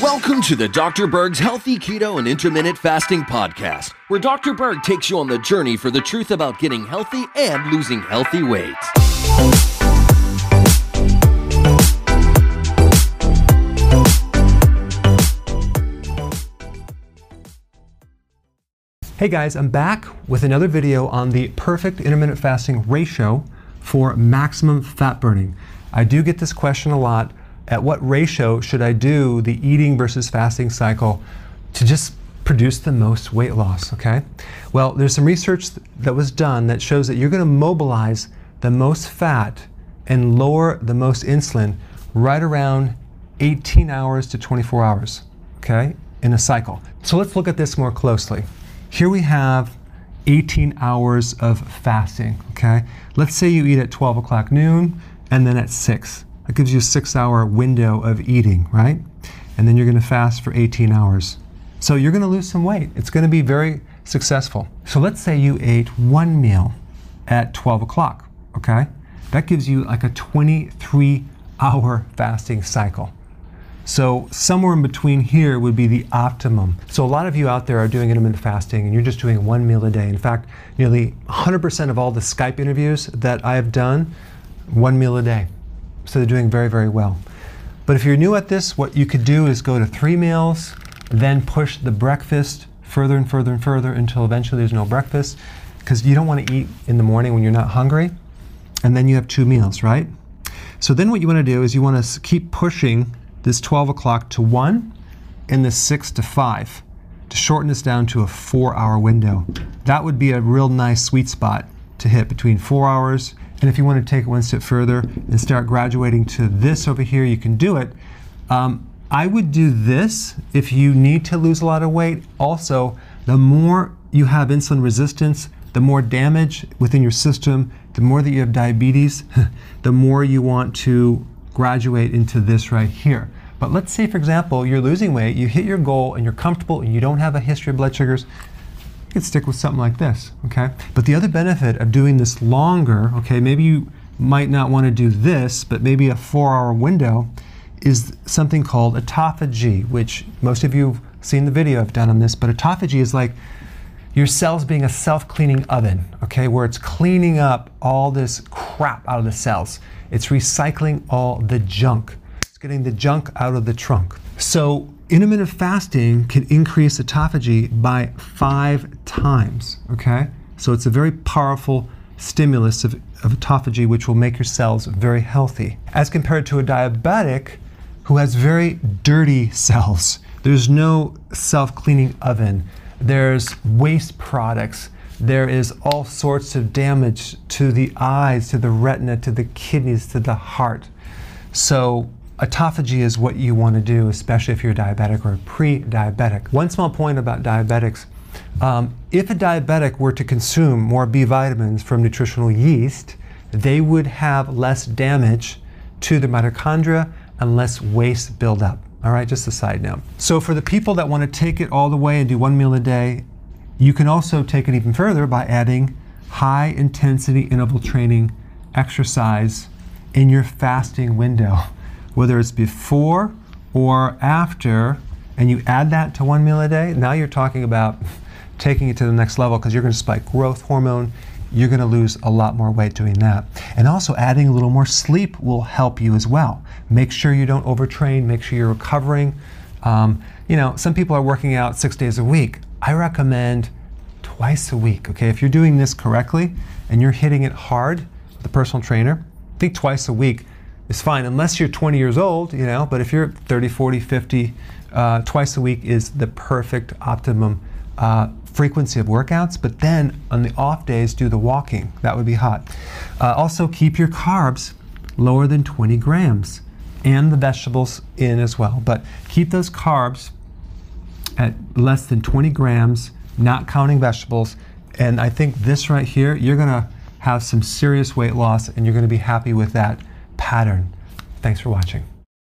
Welcome to the Dr. Berg's Healthy Keto and Intermittent Fasting Podcast, where Dr. Berg takes you on the journey for the truth about getting healthy and losing healthy weight. Hey guys, I'm back with another video on the perfect intermittent fasting ratio for maximum fat burning. I do get this question a lot. At what ratio should I do the eating versus fasting cycle to just produce the most weight loss, okay? Well, there's some research that was done that shows that you're gonna mobilize the most fat and lower the most insulin right around 18 hours to 24 hours, okay, in a cycle. So let's look at this more closely. Here we have 18 hours of fasting, okay? Let's say you eat at 12 o'clock noon and then at 6. That gives you a six hour window of eating, right? And then you're gonna fast for 18 hours. So you're gonna lose some weight. It's gonna be very successful. So let's say you ate one meal at 12 o'clock, okay? That gives you like a 23 hour fasting cycle. So somewhere in between here would be the optimum. So a lot of you out there are doing intermittent fasting and you're just doing one meal a day. In fact, nearly 100% of all the Skype interviews that I have done, one meal a day. So they're doing very, very well. But if you're new at this, what you could do is go to three meals, then push the breakfast further and further and further until eventually there's no breakfast because you don't want to eat in the morning when you're not hungry. And then you have two meals, right? So then what you want to do is you want to keep pushing this 12 o'clock to 1 and this 6 to 5 to shorten this down to a four hour window. That would be a real nice sweet spot to hit between four hours. And if you want to take it one step further and start graduating to this over here, you can do it. Um, I would do this if you need to lose a lot of weight. Also, the more you have insulin resistance, the more damage within your system, the more that you have diabetes, the more you want to graduate into this right here. But let's say, for example, you're losing weight, you hit your goal, and you're comfortable, and you don't have a history of blood sugars. Could stick with something like this, okay? But the other benefit of doing this longer, okay, maybe you might not want to do this, but maybe a four hour window, is something called autophagy, which most of you have seen the video I've done on this, but autophagy is like your cells being a self cleaning oven, okay, where it's cleaning up all this crap out of the cells. It's recycling all the junk It's getting the junk out of the trunk. So intermittent fasting can increase autophagy by five times, okay? So it's a very powerful stimulus of, of autophagy which will make your cells very healthy. As compared to a diabetic who has very dirty cells. There's no self-cleaning oven. There's waste products. There is all sorts of damage to the eyes, to the retina, to the kidneys, to the heart. So autophagy is what you want to do, especially if you're diabetic or pre-diabetic. One small point about diabetics, um, if a diabetic were to consume more B vitamins from nutritional yeast, they would have less damage to the mitochondria and less waste buildup. All right, just a side note. So for the people that want to take it all the way and do one meal a day, you can also take it even further by adding high intensity interval training exercise in your fasting window whether it's before or after, and you add that to one meal a day, now you're talking about taking it to the next level because you're going to spike growth hormone. You're going to lose a lot more weight doing that. And also, adding a little more sleep will help you as well. Make sure you don't overtrain, make sure you're recovering. Um, you know, some people are working out six days a week. I recommend twice a week, okay? If you're doing this correctly and you're hitting it hard with a personal trainer, think twice a week is fine unless you're 20 years old, you know, but if you're 30, 40, 50, uh, twice a week is the perfect optimum uh, frequency of workouts. But then on the off days, do the walking. That would be hot. Uh, also, keep your carbs lower than 20 grams and the vegetables in as well. But keep those carbs at less than 20 grams, not counting vegetables. And I think this right here, you're going to have some serious weight loss and you're going to be happy with that pattern. Thanks for watching.